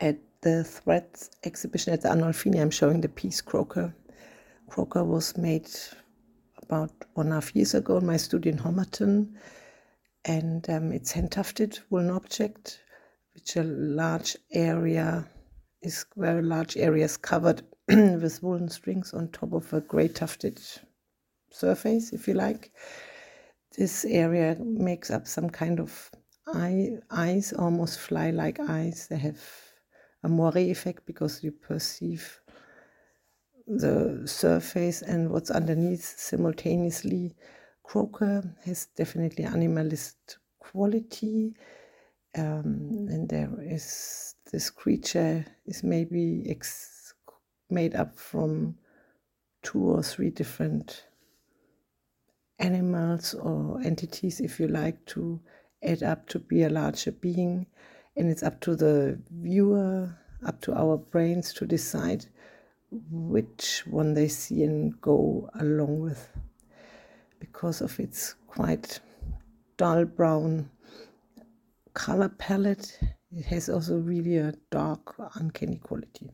At the Threads exhibition at the Arnolfini, I'm showing the piece Croaker. Croaker was made about one and a half years ago in my studio in Homerton, and um, it's hand tufted woolen object, which a large area is very large areas covered with woolen strings on top of a grey tufted surface, if you like. This area makes up some kind of eye, eyes, almost fly like eyes. They have a moire effect because you perceive the surface and what's underneath simultaneously. Croaker has definitely animalist quality, um, and there is this creature is maybe ex- made up from two or three different animals or entities, if you like, to add up to be a larger being. And it's up to the viewer, up to our brains to decide which one they see and go along with. Because of its quite dull brown color palette, it has also really a dark, uncanny quality.